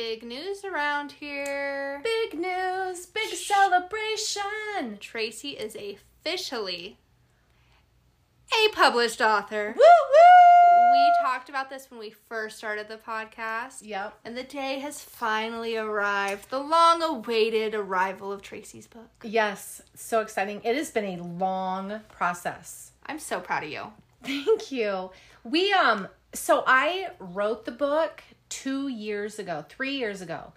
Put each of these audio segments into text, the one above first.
Big news around here. Big news, big celebration. Tracy is officially a published author. Woo woo! We talked about this when we first started the podcast. Yep. And the day has finally arrived. The long awaited arrival of Tracy's book. Yes, so exciting. It has been a long process. I'm so proud of you. Thank you. We um so I wrote the book 2 years ago, 3 years ago.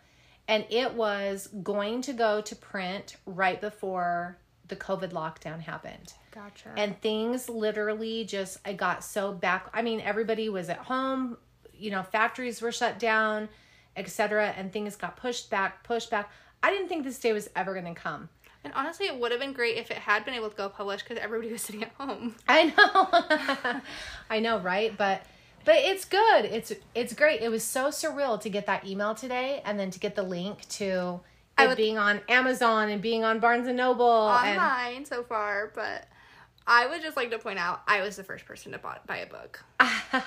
And it was going to go to print right before the COVID lockdown happened. Gotcha. and things literally just i got so back i mean everybody was at home you know factories were shut down etc and things got pushed back pushed back i didn't think this day was ever going to come And honestly, it would have been great if it had been able to go published because everybody was sitting at home. i know i know right but but it's good it's it's great it was so surreal to get that email today and then to get the link to it would- being on amazon and being on barnes and noble and Online so far, but I would just like to point out I was the first person to buy, buy a book.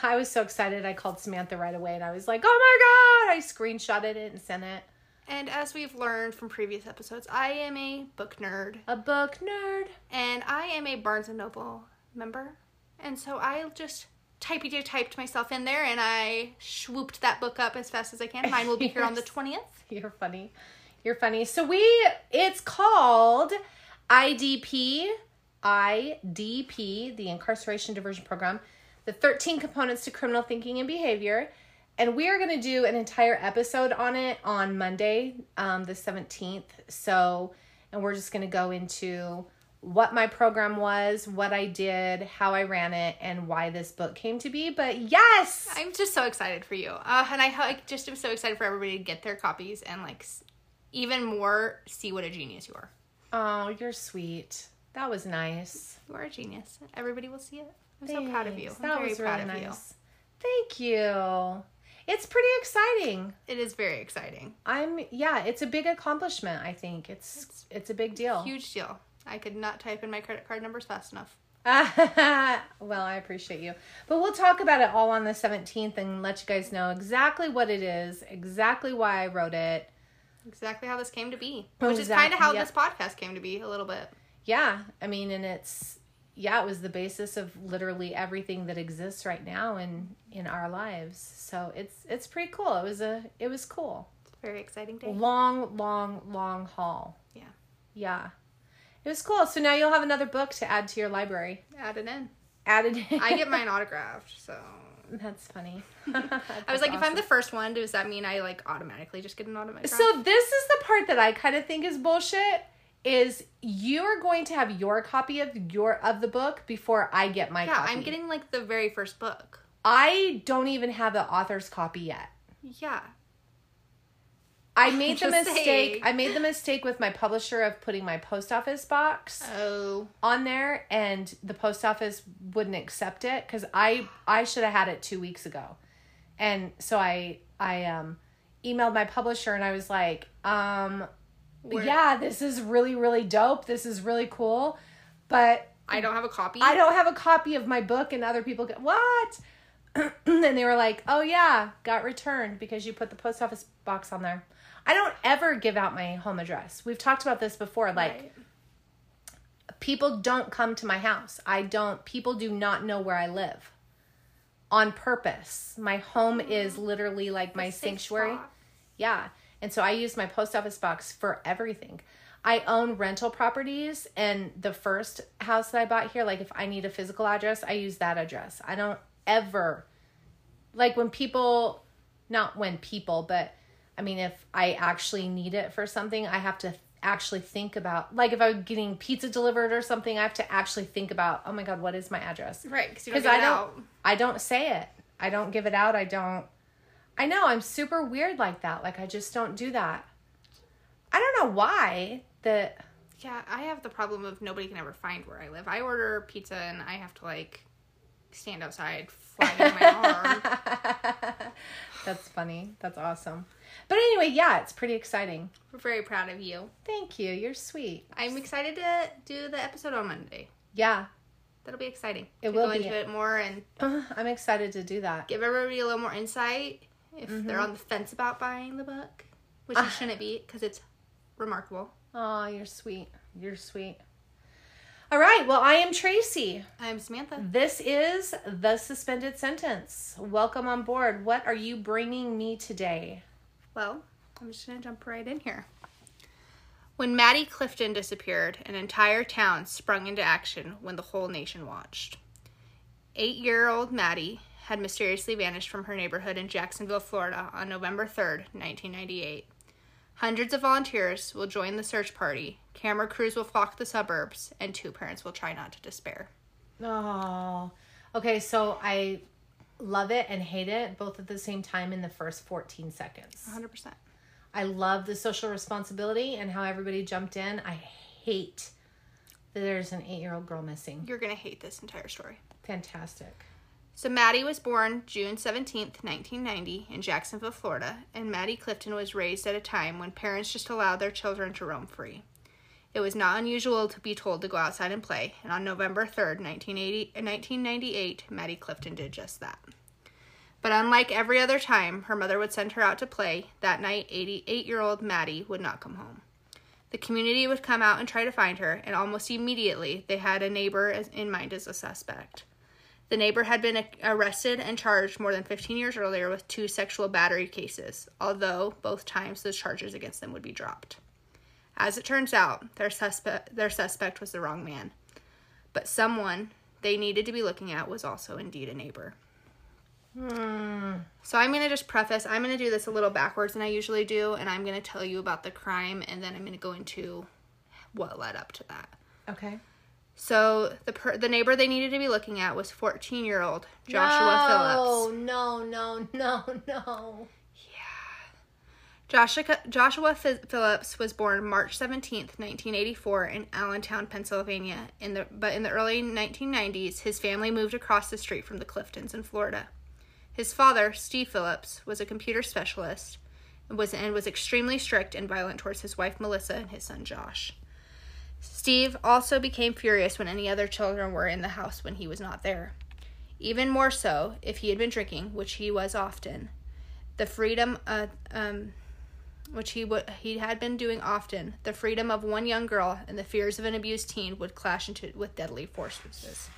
I was so excited. I called Samantha right away and I was like, oh my God. I screenshotted it and sent it. And as we've learned from previous episodes, I am a book nerd. A book nerd. and I am a Barnes and Noble member, and so I just typey typed myself in there, and I swooped that book up as fast as I can. Mine will be here on the twentieth. You're funny. You're funny. So we, it's called IDP, IDP, the Incarceration Diversion Program, the 13 components to criminal thinking and behavior. And we are going to do an entire episode on it on Monday, um, the 17th. So, and we're just going to go into what my program was, what I did, how I ran it, and why this book came to be. But yes, I'm just so excited for you, uh, and I I just am so excited for everybody to get their copies and like even more see what a genius you are. oh, you're sweet. That was nice. You are a genius. Everybody will see it. I'm so proud of you. I'm That very was proud really of nice. Thank you. It's pretty exciting. It is very exciting. I'm yeah, it's a big accomplishment, I think. It's it's, a big deal. Huge deal. I could not type in my credit card numbers fast enough. well, I appreciate you. But we'll talk about it all on the 17th and let you guys know exactly what it is, exactly why I wrote it. Exactly how this came to be, which is kind of how exactly, this podcast came to be a little bit. Yeah, I mean, and it's yeah, it was the basis of literally everything that exists right now in in our lives. So it's it's pretty cool. It was a it was cool. Very exciting day. Long, long, long haul. Yeah. Yeah. It was cool. So now you'll have another book to add to your library. Add it in. Added in. I get mine autographed, so That's funny. I was like, if I'm the first one, does that mean I like automatically just get an autograph? So this is the part that I kind of think is bullshit. Is you are going to have your copy of your of the book before I get my yeah, copy. I'm getting like the very first book. I don't even have the author's copy yet. Yeah, I made the mistake. saying. I made the mistake with my publisher of putting my post office box oh, on there, and the post office wouldn't accept it because I I should have had it two weeks ago, and so I I um emailed my publisher and I was like, um, Where- yeah, this is really really dope. This is really cool, but I don't have a copy. I don't have a copy of my book, and other people get what? and they were like, "Oh yeah, got returned because you put the post office box on there." I don't ever give out my home address. We've talked about this before. Like Right. people don't come to my house. I don't. People do not know where I live. On purpose. My home mm-hmm. is literally like my Safe sanctuary. Yeah. And so I use my post office box for everything. I own rental properties and the first house that I bought here, like if I need a physical address, I use that address. I don't ever like when people not when people, but I mean if I actually need it for something, I have to actually think about like if I'm getting pizza delivered or something, I have to actually think about, oh my god, what is my address? Right, because you don't Because get I don't out. I don't say it. I don't give it out. I don't I know I'm super weird like that. Like I just don't do that. I don't know why that Yeah, I have the problem of nobody can ever find where I live. I order pizza and I have to like stand outside flagging my arm. That's funny. That's awesome. But anyway, yeah, it's pretty exciting. We're very proud of you. Thank you. You're sweet. I'm excited to do the episode on Monday. Yeah. That'll be exciting. It to will go be. into it more and I'm excited to do that. give everybody a little more insight if Mm-hmm. they're on the fence about buying the book, which you shouldn't be because it's remarkable. Oh, you're sweet. You're sweet. All right. Well, I am Tracy. I'm Samantha. This is the suspended sentence. Welcome on board. What are you bringing me today? Well, I'm just gonna jump right in here. When Maddie Clifton disappeared, an entire town sprung into action when the whole nation watched. Eight year old Maddie had mysteriously vanished from her neighborhood in Jacksonville, Florida on November 3rd, 1998. Hundreds of volunteers will join the search party, camera crews will flock the suburbs, and two parents will try not to despair. Oh, okay. So I love it and hate it both at the same time in the first 14 seconds. 100%. I love the social responsibility and how everybody jumped in. I hate that there's an eight year old girl missing. You're gonna hate this entire story. Fantastic. So Maddie was born June 17th, 1990 in Jacksonville, Florida, and Maddie Clifton was raised at a time when parents just allowed their children to roam free. It was not unusual to be told to go outside and play, and on November 3rd, 1980, uh, 1998, Maddie Clifton did just that. But unlike every other time her mother would send her out to play, that night 88-year-old Maddie would not come home. The community would come out and try to find her, and almost immediately they had a neighbor in mind as a suspect. The neighbor had been arrested and charged more than 15 years earlier with two sexual battery cases, although both times those charges against them would be dropped. As it turns out, their suspect their suspect was the wrong man. But someone they needed to be looking at was also indeed a neighbor. Hmm. So I'm going to just preface, I'm going to do this a little backwards than I usually do, and I'm going to tell you about the crime and then I'm going to go into what led up to that. Okay. So the per- the neighbor they needed to be looking at was 14 year old Joshua Phillips. Oh no, no, no, no. Joshua Joshua Phillips was born March 17th, 1984 in Allentown, Pennsylvania. In the but in the early 1990s, his family moved across the street from the Cliftons in Florida. His father, Steve Phillips, was a computer specialist and was and was extremely strict and violent towards his wife Melissa and his son Josh. Steve also became furious when any other children were in the house when he was not there. Even more so if he had been drinking, which he was often. The freedom, uh, um, which he would he had been doing often, the freedom of one young girl and the fears of an abused teen would clash into with deadly forces.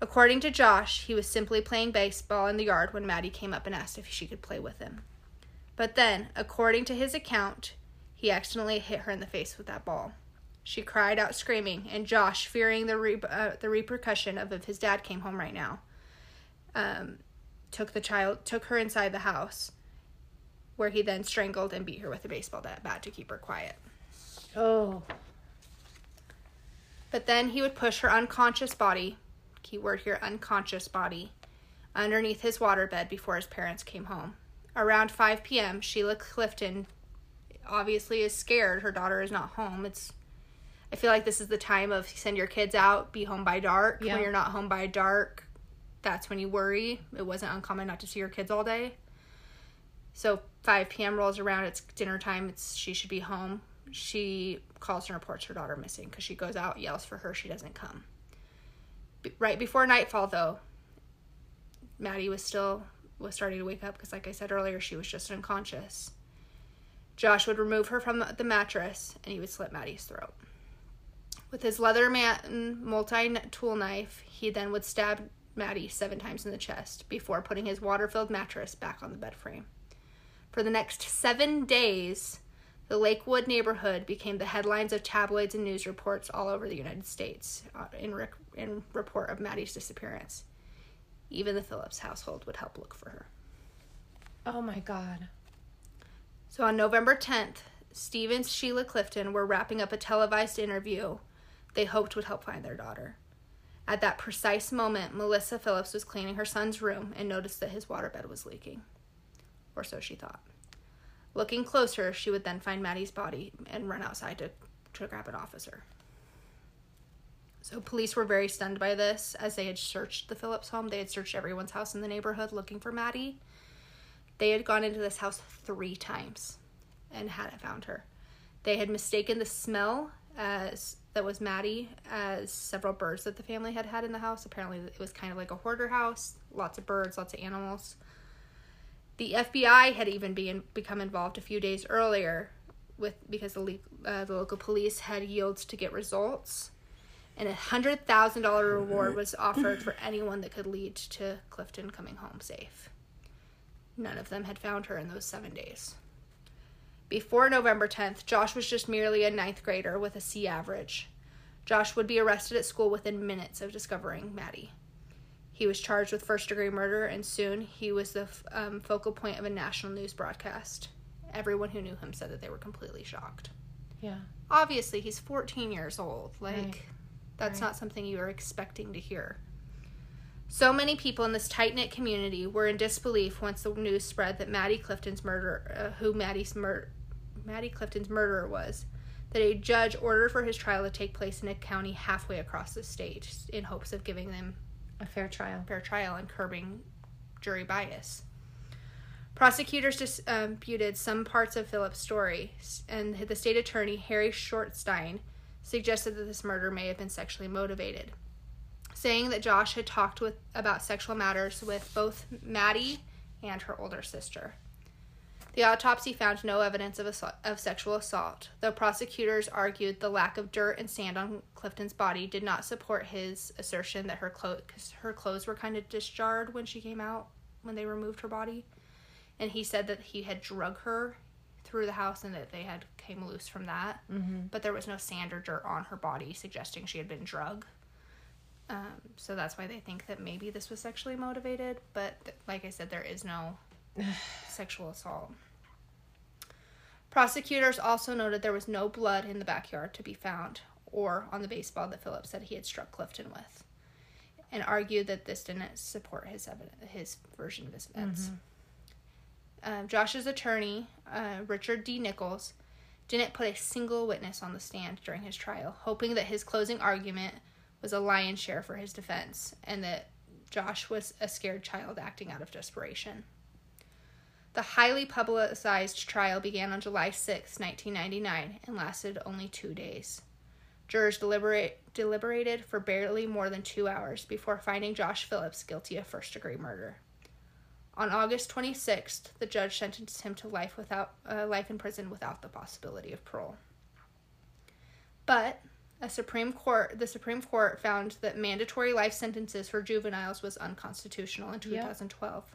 According to Josh, he was simply playing baseball in the yard when Maddie came up and asked if she could play with him. But then, according to his account, he accidentally hit her in the face with that ball. She cried out screaming, and Josh, fearing the re- uh, the repercussion of if his dad came home right now, um, took the child took her inside the house, where he then strangled and beat her with a baseball bat to keep her quiet. Oh. But then he would push her unconscious body, keyword here unconscious body, underneath his waterbed before his parents came home. Around 5 p.m., Sheila Clifton obviously is scared her daughter is not home. It's I feel like this is the time of send your kids out, be home by dark. Yeah. When you're not home by dark, that's when you worry. It wasn't uncommon not to see your kids all day. So 5 p.m. rolls around, it's dinner time, it's she should be home. She calls and reports her daughter missing because she goes out, yells for her, she doesn't come. Be- right before nightfall, though, Maddie was still was starting to wake up because, like I said earlier, she was just unconscious. Josh would remove her from the mattress and he would slit Maddie's throat. With his Leatherman multi tool knife, he then would stab Maddie seven times in the chest before putting his water filled mattress back on the bed frame. For the next seven days, the Lakewood neighborhood became the headlines of tabloids and news reports all over the United States uh, in, rec- in report of Maddie's disappearance. Even the Phillips household would help look for her. Oh my god. So on November 10th, Steve and Sheila Clifton were wrapping up a televised interview they hoped would help find their daughter. At that precise moment, Melissa Phillips was cleaning her son's room and noticed that his waterbed was leaking. Or so she thought. Looking closer, she would then find Maddie's body and run outside to, to grab an officer. So police were very stunned by this as they had searched the Phillips home. They had searched everyone's house in the neighborhood looking for Maddie. They had gone into this house three times and hadn't found her. They had mistaken the smell as that was Maddie as several birds that the family had had in the house. Apparently, it was kind of like a hoarder house, lots of birds, lots of animals. The FBI had even been, become involved a few days earlier with because the, uh, the local police had yields to get results and a hundred thousand dollar reward was offered for anyone that could lead to Clifton coming home safe. None of them had found her in those seven days. Before November 10th, Josh was just merely a ninth grader with a C average. Josh would be arrested at school within minutes of discovering Maddie. He was charged with first degree murder, and soon he was the um, focal point of a national news broadcast. Everyone who knew him said that they were completely shocked. Yeah. Obviously, he's 14 years old. Like, Right. that's Right. not something you are expecting to hear. So many people in this tight knit community were in disbelief once the news spread that Maddie Clifton's murder, uh, who Maddie's mur- Maddie Clifton's murderer was, that a judge ordered for his trial to take place in a county halfway across the state in hopes of giving them A fair trial. fair trial and curbing jury bias. Prosecutors disputed some parts of Phillips' story, and the state attorney, Harry Shorstein, suggested that this murder may have been sexually motivated, saying that Josh had talked with about sexual matters with both Maddie and her older sister. The autopsy found no evidence of, assault, of sexual assault, though prosecutors argued the lack of dirt and sand on Clifton's body did not support his assertion that her clothes, her clothes were kind of disjarred when she came out when they removed her body, and he said that he had drug her through the house and that they had came loose from that, Mm-hmm. but there was no sand or dirt on her body suggesting she had been drugged. Um, so that's why they think that maybe this was sexually motivated, but th- like I said, there is no sexual assault. Prosecutors also noted there was no blood in the backyard to be found or on the baseball that Phillips said he had struck Clifton with, and argued that this didn't support his evidence, his version of events. Um, Josh's attorney, uh, Richard D. Nichols, didn't put a single witness on the stand during his trial, hoping that his closing argument was a lion's share for his defense and that Josh was a scared child acting out of desperation. The highly publicized trial began on July 6, 1999, and lasted only two days. Jurors deliberate, deliberated for barely more than two hours before finding Josh Phillips guilty of first degree murder. On August 26th, the judge sentenced him to life without uh, life in prison without the possibility of parole. But a Supreme Court, the Supreme Court found that mandatory life sentences for juveniles was unconstitutional in Yep.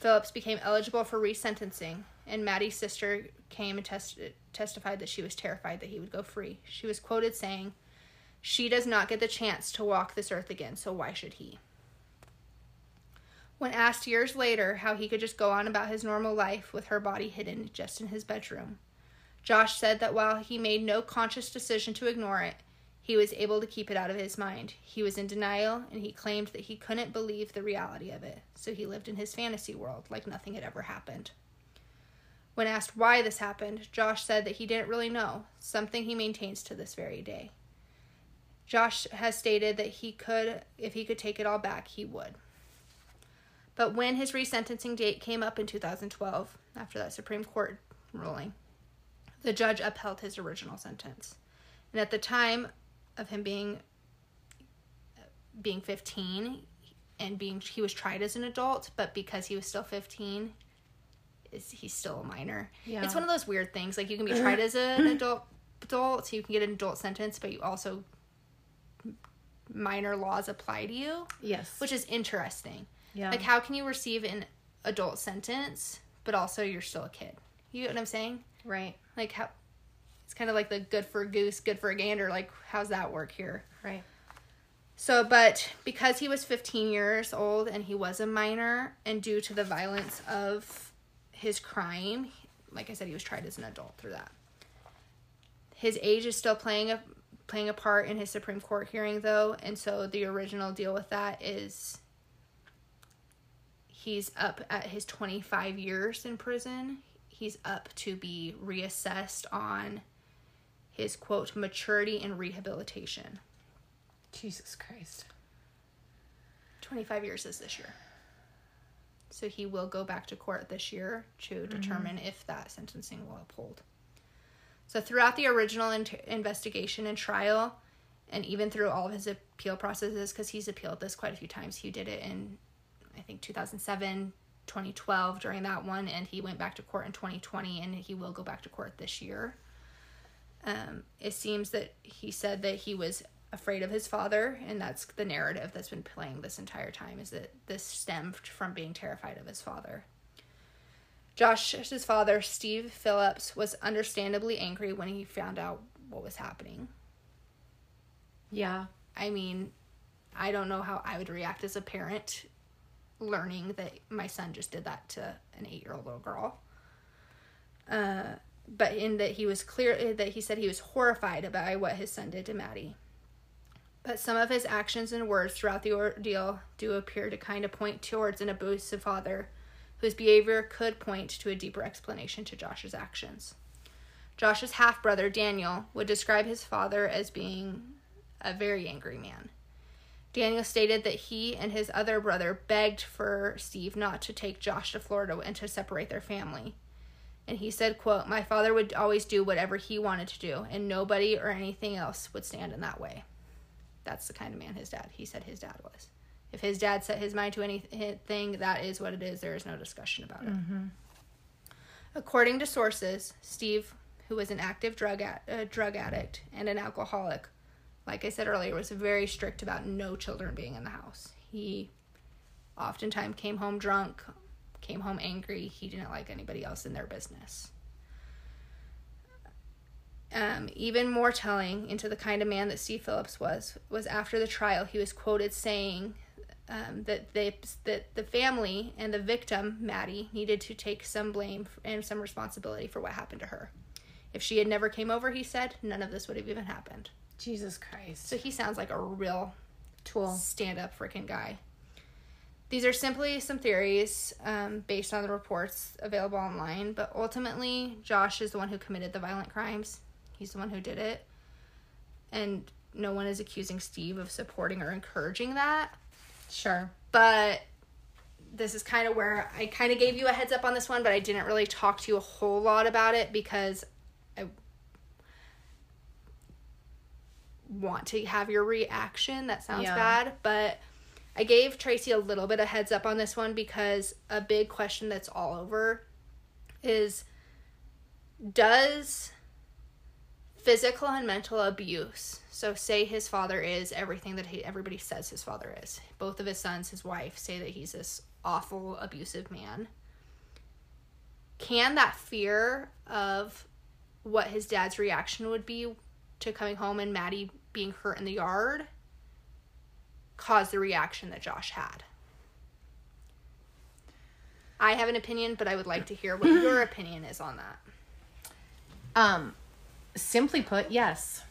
2012. Phillips became eligible for resentencing, and Maddie's sister came and test- testified that she was terrified that he would go free. She was quoted saying, She does not get the chance to walk this earth again, so why should he? When asked years later how he could just go on about his normal life with her body hidden just in his bedroom, Josh said that while he made no conscious decision to ignore it, he was able to keep it out of his mind. He was in denial and he claimed that he couldn't believe the reality of it, so he lived in his fantasy world like nothing had ever happened. When asked why this happened, Josh said that he didn't really know, something he maintains to this very day. Josh has stated that he could, if he could take it all back, he would. But when his resentencing date came up in 2012, after that Supreme Court ruling, the judge upheld his original sentence. And at the time of him being being 15 and being he was tried as an adult, but because he was still 15, is he's still a minor. Yeah. It's one of those weird things. Like you can be tried as a- an adult adult, so you can get an adult sentence, but you also minor laws apply to you, Yes. which is interesting. yeah. Like, how can you receive an adult sentence, but also you're still a kid? You get what I'm saying? right. Like, how kind of like the good for goose, good for a gander. Like, how's that work here? Right. So, but because he was 15 years old and he was a minor, and due to the violence of his crime, like I said, he was tried as an adult through that. His age is still playing a playing a part in his Supreme Court hearing, though, and so the original deal with that is he's up at his 25 years in prison. He's up to be reassessed on his quote maturity and rehabilitation. Jesus Christ. 25 years is this year. So he will go back to court this year to mm-hmm. determine if that sentencing will uphold. So throughout the original in- investigation and trial, and even through all of his appeal processes, because he's appealed this quite a few times, he did it in, I think, 2007, 2012 during that one, and he went back to court in 2020, and he will go back to court this year. Um, it seems that he said that he was afraid of his father, and that's the narrative that's been playing this entire time is that this stemmed from being terrified of his father. Josh's father, Steve Phillips, was understandably angry when he found out what was happening. Yeah. I mean, I don't know how I would react as a parent learning that my son just did that to an eight year old little girl. Uh, but in that he was clear eh, that he said he was horrified by what his son did to Maddie. But some of his actions and words throughout the ordeal do appear to kind of point towards an abusive father whose behavior could point to a deeper explanation to Josh's actions. Josh's half brother, Daniel, would describe his father as being a very angry man. Daniel stated that he and his other brother begged for Steve not to take Josh to Florida and to separate their family. And he said, quote, My father would always do whatever he wanted to do, and nobody or anything else would stand in that way. That's the kind of man his dad, he said his dad was. If his dad set his mind to anything, that is what it is. There is no discussion about it. Mm-hmm. According to sources, Steve, who was an active drug, ad- uh, drug addict and an alcoholic, like I said earlier, was very strict about no children being in the house. He oftentimes came home drunk, came home angry. He didn't like anybody else in their business. Um, even more telling into the kind of man that Steve Phillips was was after the trial, he was quoted saying um, that they that the family and the victim Maddie needed to take some blame and some responsibility for what happened to her. If she had never came over, he said, none of this would have even happened. Jesus Christ. So he sounds like a real tool, stand up freaking guy. These are simply some theories um, based on the reports available online, but ultimately, Josh is the one who committed the violent crimes. He's the one who did it. And no one is accusing Steve of supporting or encouraging that. Sure. But this is kind of where I kind of gave you a heads up on this one, but I didn't really talk to you a whole lot about it because I want to have your reaction. That sounds yeah. bad, but I gave Tracy a little bit of heads up on this one because a big question that's all over is does physical and mental abuse. So say his father is everything that he, everybody says his father is. Both of his sons, his wife say that he's this awful abusive man. Can that fear of what his dad's reaction would be to coming home and Maddie being hurt in the yard cause the reaction that Josh had? I have an opinion, but I would like to hear what your opinion is on that. Um, Simply put, yes.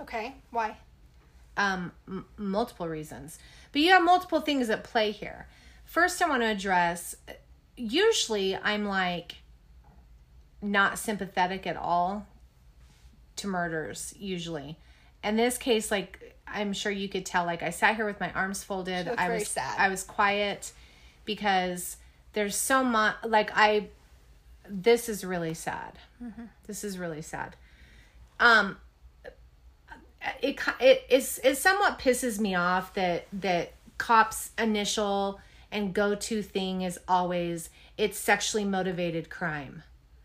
Okay. Why? Um, m- multiple reasons. But you have multiple things at play here. First, I want to address usually I'm like not sympathetic at all to murders, usually. In this case, like I'm sure you could tell, like I sat here with my arms folded. I was sad. I was quiet because there's so much like I this is really sad. Mm-hmm. This is really sad um it it is it somewhat pisses me off that that cops initial and go-to thing is always it's sexually motivated crime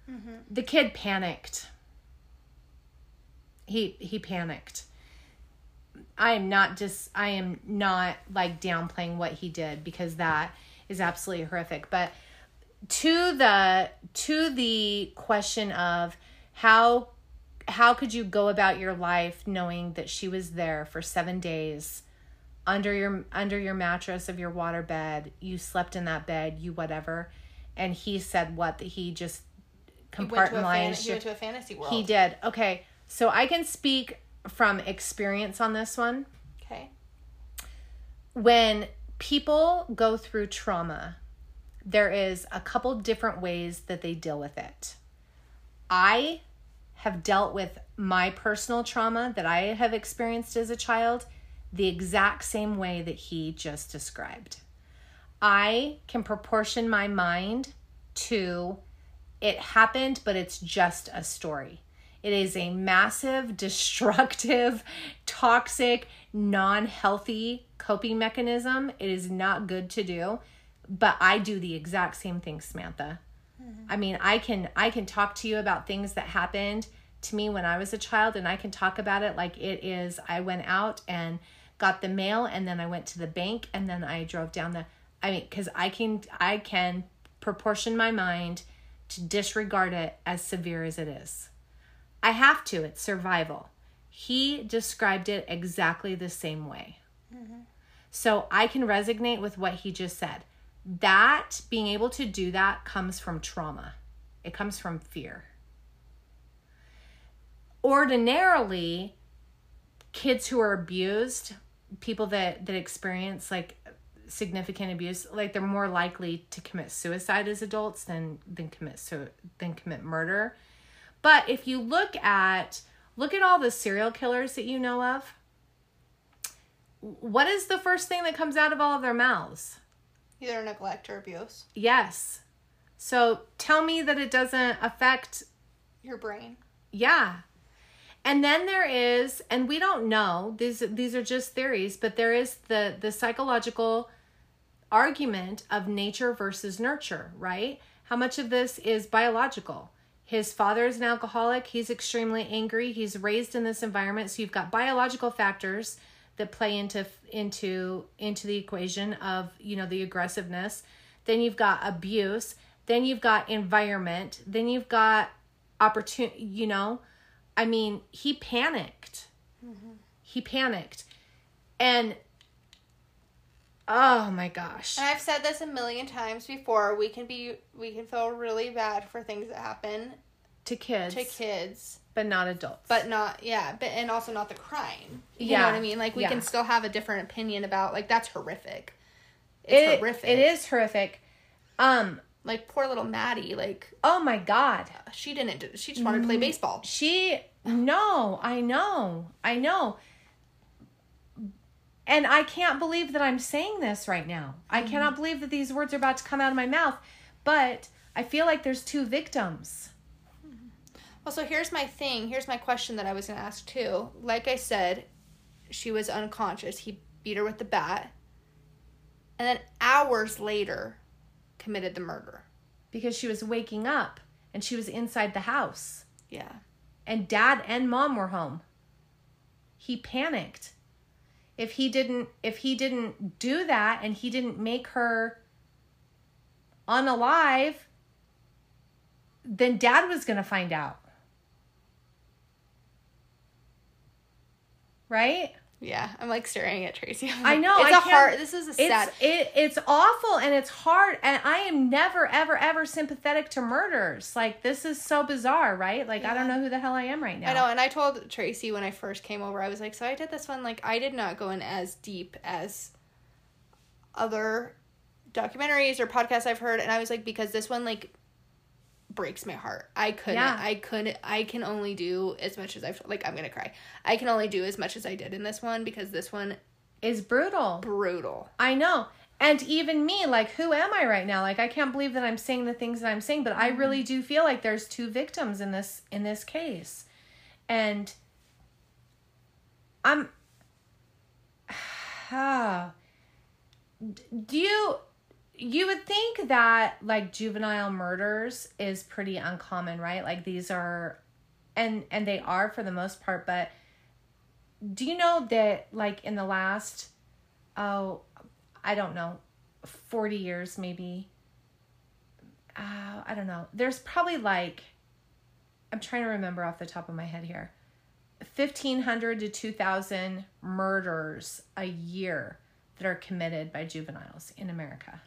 mm-hmm. the kid panicked he he panicked i am not just i am not like downplaying what he did because that is absolutely horrific. But to the to the question of how how could you go about your life knowing that she was there for 7 days under your under your mattress of your water bed you slept in that bed you whatever and he said what that he just compartmentalized he went to a fantasy world. He did. Okay so i can speak from experience on this one okay when people go through trauma there is a couple different ways that they deal with it i have dealt with my personal trauma that I have experienced as a child the exact same way that he just described. I can proportion my mind to it happened, but it's just a story. It is a massive, destructive, toxic, non healthy coping mechanism. It is not good to do. but I do the exact same thing, Samantha. Hmm. I mean, I can I can talk to you about things that happened to me when I was a child and I can talk about it like it is I went out and got the mail and then I went to the bank and then I drove down the I mean cuz I can I can proportion my mind to disregard it as severe as it is. I have to, it's survival. He described it exactly the same way. So I can resonate with what he just said. That being able to do that comes from trauma, it comes from fear. Ordinarily, kids who are abused, people that, that experience like significant abuse, like they're more likely to commit suicide as adults than than commit so than commit murder. But if you look at look at all the serial killers that you know of, what is the first thing that comes out of all of their mouths? Either neglect or abuse. Yes. So tell me that it doesn't affect, Your brain. yeah. And then there is, and we don't know, these these are just theories, but there is the the psychological argument of nature versus nurture, right? How much of this is biological? His father is an alcoholic, he's extremely angry, he's raised in this environment, so you've got biological factors that play into into into the equation of you know the aggressiveness. Then you've got abuse. Then you've got environment. Then you've got opportunity you know i mean he panicked. Mm-hmm. He panicked. And oh my gosh And I've said this a million times before. We can be we can feel really bad for things that happen to kids to kids, but not adults but not yeah, but and also not the crime. You Yeah. know what I mean? Like we Yeah. can still have a different opinion about like that's horrific. It's it, horrific. it is horrific um Like poor little Maddie, like oh my god she didn't do, she just wanted to play baseball. She no, I know. I know. And I can't believe that I'm saying this right now. I mm-hmm. cannot believe that these words are about to come out of my mouth. But I feel like there's two victims. Mm-hmm. Well, so here's my thing. Here's my question that I was going to ask too. Like I said, she was unconscious. He beat her with the bat. And then hours later committed the murder. because she was waking up and she was inside the house Yeah. and dad and mom were home. He panicked. If he didn't if he didn't do that and he didn't make her unalive, then dad was going to find out. Right? Yeah, I'm like staring at Tracy. I know, It's I a hard. This is a sad. It's it it's awful and it's hard and I am never ever ever sympathetic to murders. Like this is so bizarre, right? Like I don't know who the hell I am right now. I know, and I told Tracy when I first came over, I was like, so I did this one. Like, I did not go in as deep as other documentaries or podcasts I've heard, and I was like, because this one like breaks my heart. I couldn't. Yeah. I couldn't. I can only do as much as I've like. I'm gonna cry. I can only do as much as I did in this one because this one Is brutal. brutal. I know. And even me, like, who am I right now? Like, I can't believe that I'm saying the things that I'm saying, but I mm-hmm. really do feel like there's two victims in this in this case, and I'm. Do you you would think that like juvenile murders is pretty uncommon, right? Like these are, and and they are for the most part, but do you know that like in the last oh i don't know 40 years maybe uh, i don't know there's probably like i'm trying to remember off the top of my head here 1500 to 2000 murders a year that are committed by juveniles in america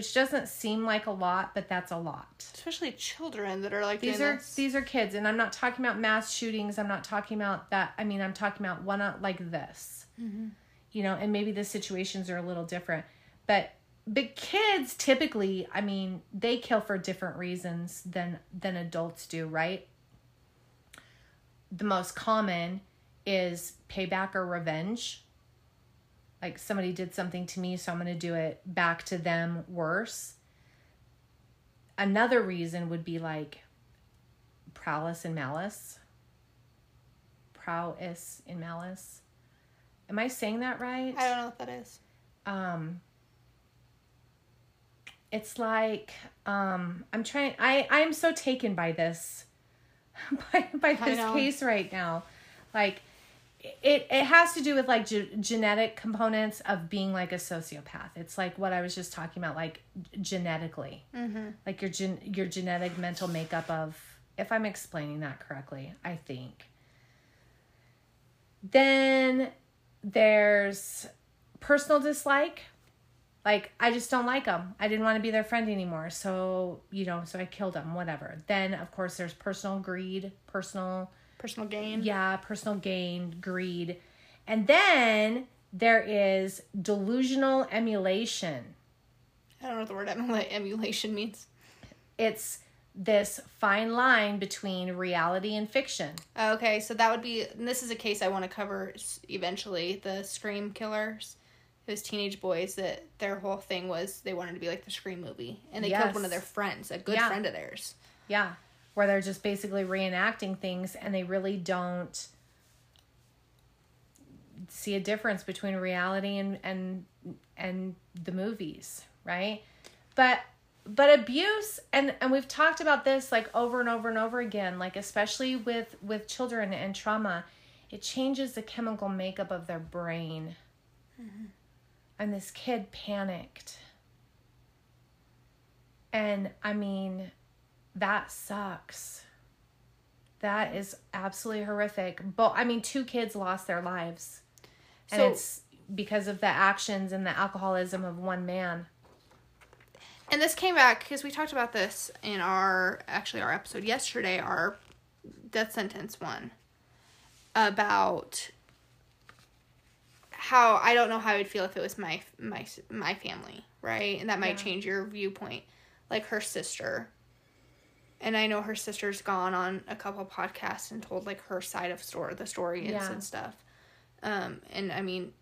which doesn't seem like a lot but that's a lot. Especially children that are like these are this. these are kids and i'm not talking about mass shootings. I'm not talking about that. I mean i'm talking about one uh, like this. You know and maybe the situations are a little different. But but kids typically i mean they kill for different reasons than than adults do right? The most common is payback or revenge like somebody did something to me so i'm going to do it back to them worse. Another reason would be like prowess and malice. Prowess and malice. Am i saying that right? I don't know what that is. um it's like um i'm trying i i'm so taken by this by, by this case right now. Like it it has to do with like ge- genetic components of being like a sociopath. It's like what i was just talking about like genetically. Mm-hmm. like your gen your genetic mental makeup of if i'm explaining that correctly i think. Then there's personal dislike. Like i just don't like them i didn't want to be their friend anymore. So you know so i killed them whatever. Then of course there's personal greed personal Personal gain. yeah personal gain greed and then there is delusional emulation I don't know what the word emulation means. it's this fine line between reality and fiction Okay, so that would be. And this is a case I want to cover eventually. The Scream killers. Those teenage boys that their whole thing was they wanted to be like the Scream movie, and they killed one of their friends, a good Yeah. friend of theirs. Yeah, where they're just basically reenacting things and they really don't see a difference between reality and and and the movies, right? But but abuse and and we've talked about this like over and over and over again, like especially with with children and trauma, it changes the chemical makeup of their brain. Mm-hmm. And this kid panicked. And I mean, that sucks. That is absolutely horrific. But I mean, two kids lost their lives. And So- it's because of the actions and the alcoholism of one man. And this came back because we talked about this in our actually our episode yesterday, our death sentence one, about how I don't know how I'd feel if it was my my my family, right? And that might Yeah. change your viewpoint. Like her sister, and I know her sister's gone on a couple podcasts and told like her side of story, the story and, Yeah. and stuff. Um, and I mean,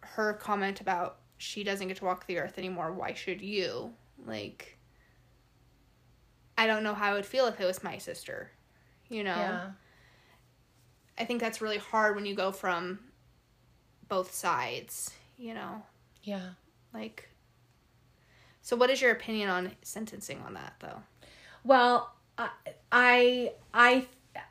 her comment about she doesn't get to walk the earth anymore. Why should you? Like, I don't know how I would feel if it was my sister. You know, Yeah. I think that's really hard when you go from both sides. You know, Yeah. like. So, what is your opinion on sentencing on that, though? Well, I I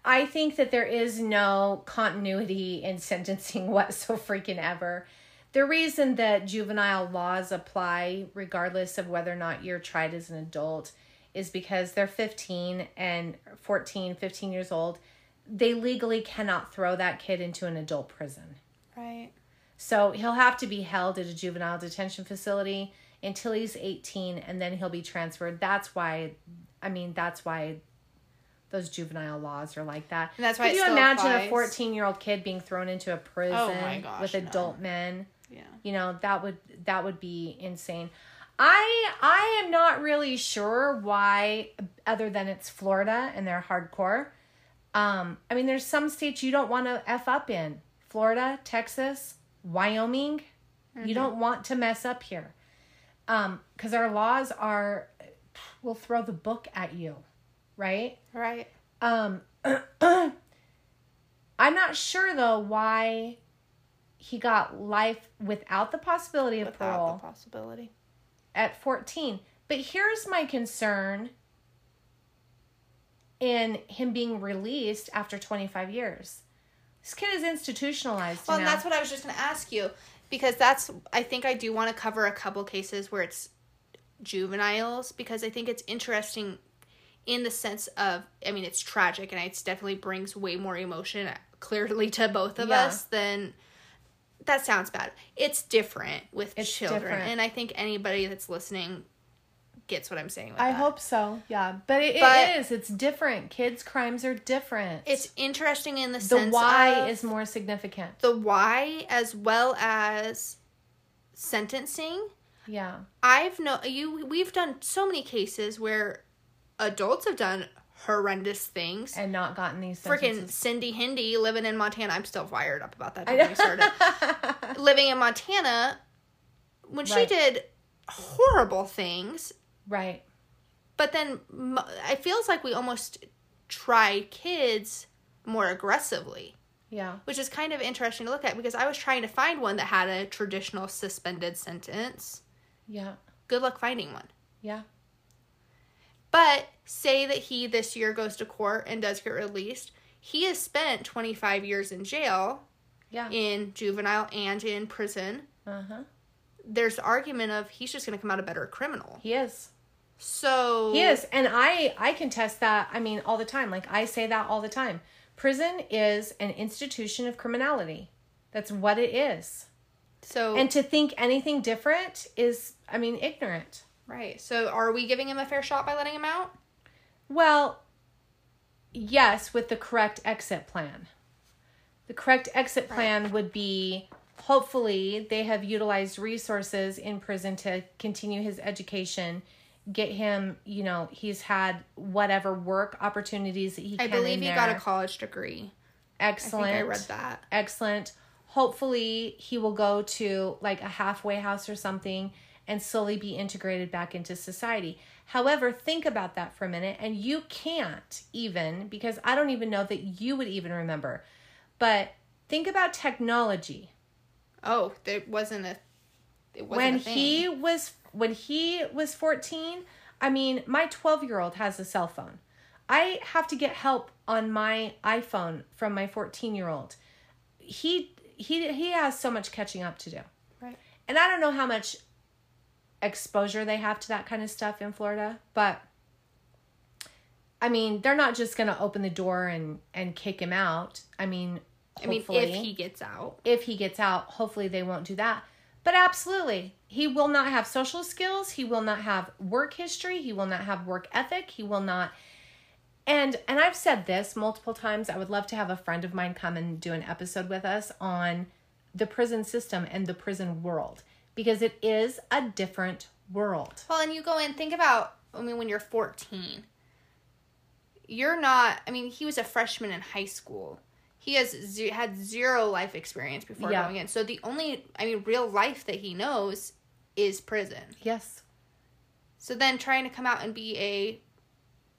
I think that there is no continuity in sentencing what so freaking ever. The reason that juvenile laws apply regardless of whether or not you're tried as an adult is because they're 15 and 14, 15 years old. They legally cannot throw that kid into an adult prison. Right. So he'll have to be held at a juvenile detention facility until he's 18 and then he'll be transferred. That's why, I mean, that's why those juvenile laws are like that. And that's why Could it you imagine applies. a 14 year old kid being thrown into a prison Oh gosh, with no. adult men? Yeah. You know, that would that would be insane. I I am not really sure why other than it's Florida and they're hardcore. Um I mean there's some states you don't want to F up in. Florida, Texas, Wyoming. You don't want to mess up here. Um cuz our laws are will throw the book at you, right? Right. Um, I'm not sure though why he got life without the possibility of Without parole the possibility. at 14. But here's my concern in him being released after 25 years. This kid is institutionalized Well, now. and that's what I was just going to ask you because that's I think I do want to cover a couple cases where it's juveniles because I think it's interesting in the sense of I mean it's tragic and it definitely brings way more emotion clearly to both of Yeah. us than that sounds bad. It's different with It's children different. and I think anybody that's listening gets what I'm saying with I that. hope so. Yeah, but it, But- it is. It's different. Kids' crimes are different. it's interesting in the, the sense the why is more significant. the why as well as sentencing Yeah. I've no you we've done so many cases where adults have done horrendous things. And not gotten these Freaking. Cindy Hindi living in Montana. I'm still fired up about that. I Don't started. living in Montana when she did horrible things, right. but then it feels like we almost try kids more aggressively, Yeah. which is kind of interesting to look at because I was trying to find one that had a traditional suspended sentence. Yeah. Good luck finding one. Yeah. But say that he this year goes to court and does get released. He has spent 25 years in jail, Yeah. in juvenile and in prison. Uh huh. There's the argument of he's just going to come out a better criminal. He is. So He is, and I I contest that. I mean, all the time. Like I say that all the time. Prison is an institution of criminality. That's what it is. So And to think anything different is, I mean, ignorant. right. So are we giving him a fair shot by letting him out? Well, yes, with the correct exit plan. The correct exit plan would be hopefully they have utilized resources in prison to continue his education, get him, you know, he's had whatever work opportunities that he I can. believe in he there. got a college degree. excellent. I I read that. Excellent. Hopefully, he will go to like a halfway house or something and slowly be integrated back into society. However, think about that for a minute, and you can't even because I don't even know that you would even remember. But think about technology. Oh, there wasn't a. It wasn't when a he was when he was 14 i mean my 12 year old has a cell phone i have to get help on my iphone from my 14 year old he he he has so much catching up to do Right. and i don't know how much exposure they have to that kind of stuff in florida but i mean they're not just going to open the door and and kick him out i mean I mean, if he gets out, if he gets out, hopefully they won't do that. But absolutely, he will not have social skills. He will not have work history. He will not have work ethic. He will not. And and I've said this multiple times. I would love to have a friend of mine come and do an episode with us on the prison system and the prison world because it is a different world. well, and you go in. Think about. I mean, when you're 14, you're not. I mean, he was a freshman in high school. He has ze- had zero life experience before Yeah. going in. So the only, I mean, real life that he knows is prison. Yes. So then trying to come out and be a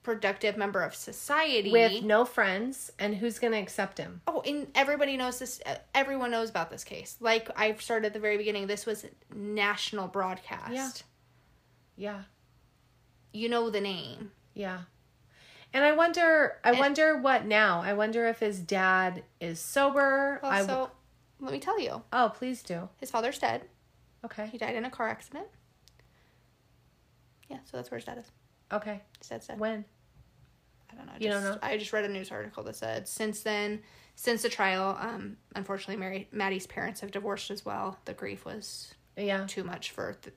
productive member of society With no friends and who's going to accept him? Oh, and everybody knows this. uh, Everyone knows about this case. Like i've started at the very beginning, this was national broadcast. Yeah. Yeah. You know the name. Yeah. And I wonder I And- wonder what now. I wonder if his dad is sober. Well, I so let me tell you, Oh, please do. his father's dead. Okay. He died in a car accident. Yeah, so that's where his dad is. Okay. Dad's dead. When? I don't know. You don't just- know? I just read a news article that said since then, since the trial, um, unfortunately, Mary Maddie's parents have divorced as well. The grief was Yeah. too much for. Th-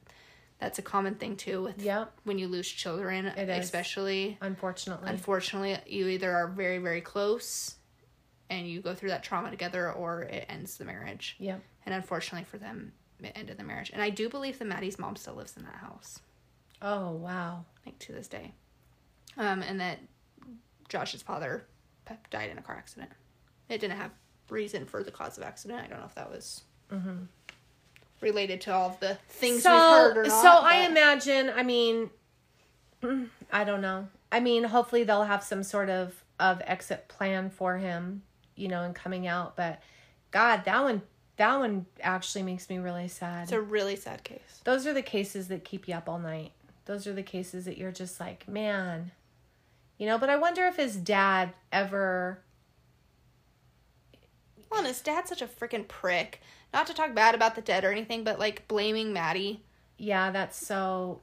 that's a common thing too with Yep. when you lose children, It is. especially. Unfortunately. Unfortunately, you either are very very close, and you go through that trauma together, or it ends the marriage. Yeah. And unfortunately for them, it ended the marriage. And I do believe that Maddie's mom still lives in that house, Oh, wow. like to this day. Um, and that Josh's father died in a car accident. It didn't have reason for the cause of accident. I don't know if that was related to all of the things so, we've heard or not. so I imagine, I mean, I don't know. I mean, hopefully they'll have some sort of of exit plan for him, you know, and coming out, but god, that one that one actually makes me really sad. it's a really sad case. Those are the cases that keep you up all night. Those are the cases that you're just like, man. You know, but I wonder if his dad ever Well, and his dad's such a freaking prick. Not to talk bad about the dead or anything, but like blaming Maddie. Yeah, that's so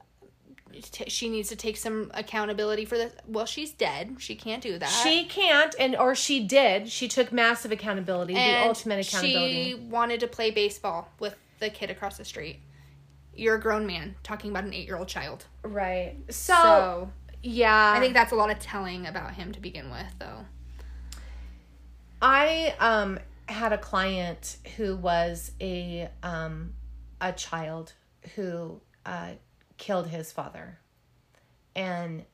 She needs to take some accountability for this. Well, she's dead. She can't do that. she can't and or she did. She took massive accountability, the ultimate accountability. She wanted to play baseball with the kid across the street. You're a grown man talking about an eight year old child. Right. So, So yeah. I think that's a lot of telling about him to begin with, though. I um had a client who was a um a child who uh killed his father. And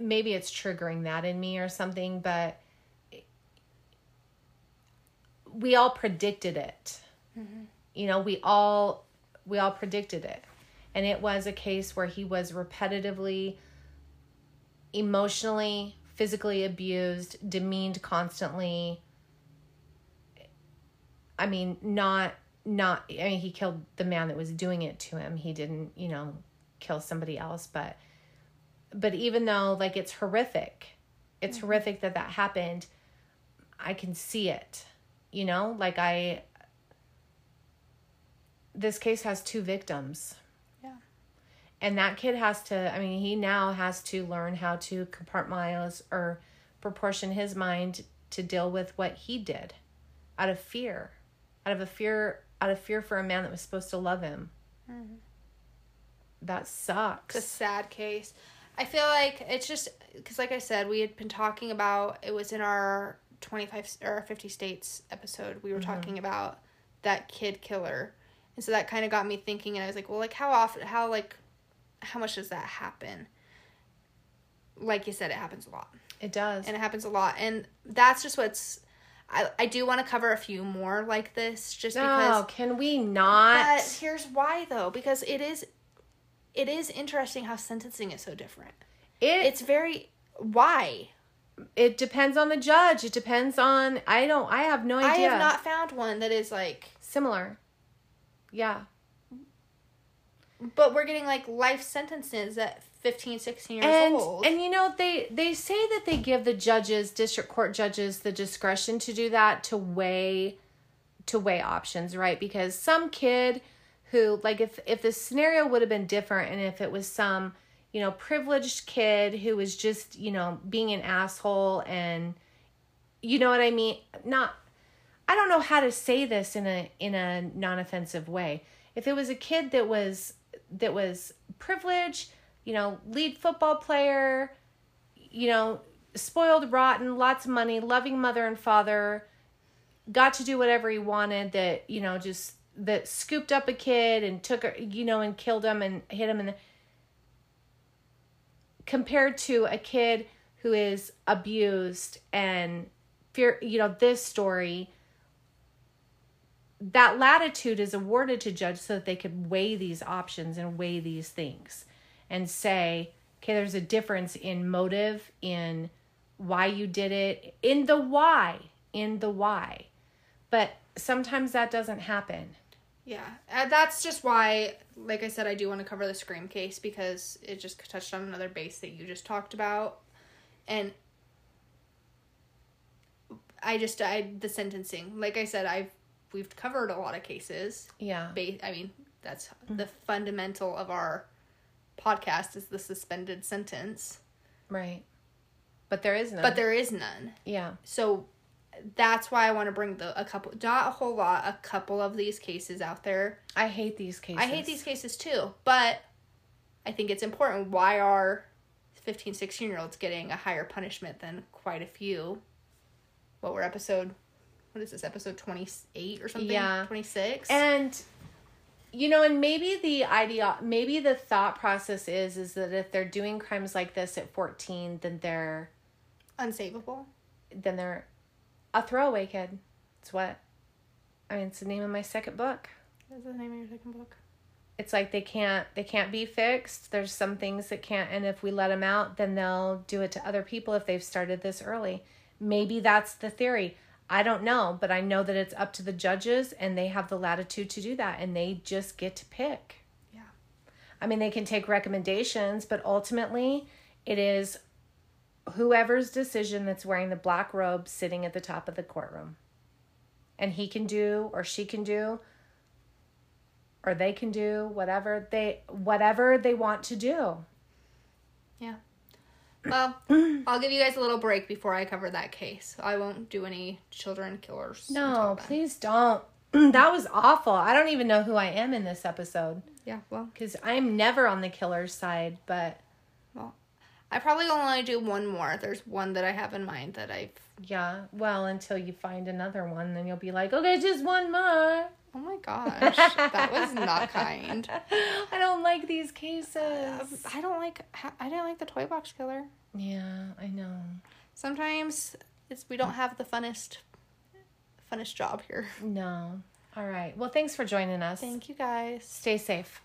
maybe it's triggering that in me or something, but we all predicted it. You know, we all we all predicted it. And it was a case where he was repetitively emotionally, physically abused, demeaned constantly. I mean, not not I mean he killed the man that was doing it to him. He didn't, you know, kill somebody else, but but even though like it's horrific. It's mm-hmm. horrific that that happened. I can see it. You know, like I this case has two victims. Yeah. And that kid has to I mean, he now has to learn how to compartmentalize or proportion his mind to deal with what he did out of fear. Out of a fear out of fear for a man that was supposed to love him. Mm-hmm. That sucks. It's a sad case. I feel like it's just because, like I said, we had been talking about it was in our 25 or 50 states episode. We were mm-hmm. talking about that kid killer. And so that kind of got me thinking, and I was like, well, like, how often, how, like, how much does that happen? Like you said, it happens a lot. It does. And it happens a lot. And that's just what's I, I do want to cover a few more like this just because. Oh, can we not? But here's why though, because it is, it is interesting how sentencing is so different. It, it's very why. It depends on the judge. It depends on I don't. I have no idea. I have not found one that is like similar. Yeah. But we're getting like life sentences at 15 16 years and, old. and you know they they say that they give the judges district court judges the discretion to do that to weigh to weigh options right? Because some kid who like if if the scenario would have been different and if it was some you know privileged kid who was just you know being an asshole and you know what i mean? Not i don't know how to say this in a in a non-offensive way. If it was a kid that was that was privileged you know, lead football player, you know, spoiled, rotten, lots of money, loving mother and father, got to do whatever he wanted that, you know, just that scooped up a kid and took her, you know, and killed him and hit him in the compared to a kid who is abused and fear, you know, this story that latitude is awarded to judge so that they could weigh these options and weigh these things and say, okay, there's a difference in motive, in why you did it, in the why, in the why. But sometimes that doesn't happen. Yeah, uh, that's just why, like I said, I do want to cover the Scream case because it just touched on another base that you just talked about. And I just, I, the sentencing, like I said, I've, we've covered a lot of cases. Yeah. Ba- I mean, that's mm-hmm. the fundamental of our podcast is the suspended sentence. Right. But there is none. But there is none. Yeah. So that's why I want to bring the a couple not a whole lot, a couple of these cases out there. I hate these cases. I hate these cases too, but I think it's important why are 15 16 year olds getting a higher punishment than quite a few. What were episode what is this episode 28 or something? Yeah. 26. And you know and maybe the idea maybe the thought process is is that if they're doing crimes like this at 14 then they're unsavable. Then they're a throwaway kid. It's what i mean it's the name of my second book. What's the name of your second book? It's like they can't they can't be fixed. There's some things that can't and if we let them out then they'll do it to other people if they've started this early. Maybe that's the theory I don't know, but I know that it's up to the judges and they have the latitude to do that and they just get to pick. Yeah. I mean, they can take recommendations, but ultimately it is whoever's decision that's wearing the black robe sitting at the top of the courtroom. And he can do or she can do or they can do whatever they whatever they want to do. Yeah. Well, I'll give you guys a little break before I cover that case. I won't do any children killers. No, please don't. that was awful. I don't even know who I am in this episode. Yeah, well, because I'm never on the killer's side, but well, I probably only do one more. There's one that I have in mind that I've. Yeah, well, until you find another one, then you'll be like, okay, just one more. Oh my gosh, that was not kind. I don't like these cases. Uh, I don't like. I didn't like the toy box killer. Yeah, I know. Sometimes it's we don't have the funnest, funnest job here. No. All right. Well, thanks for joining us. Thank you guys. Stay safe.